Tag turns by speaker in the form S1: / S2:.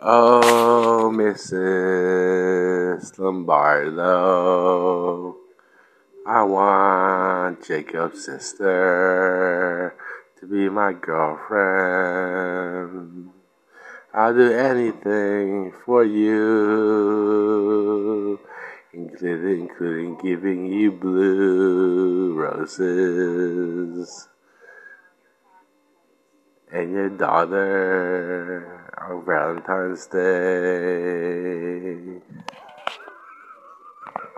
S1: Oh, Mrs. Lombardo, I want Jacob's sister to be my girlfriend. I'll do anything for you, including, including giving you blue roses and your daughter Valentine's Day.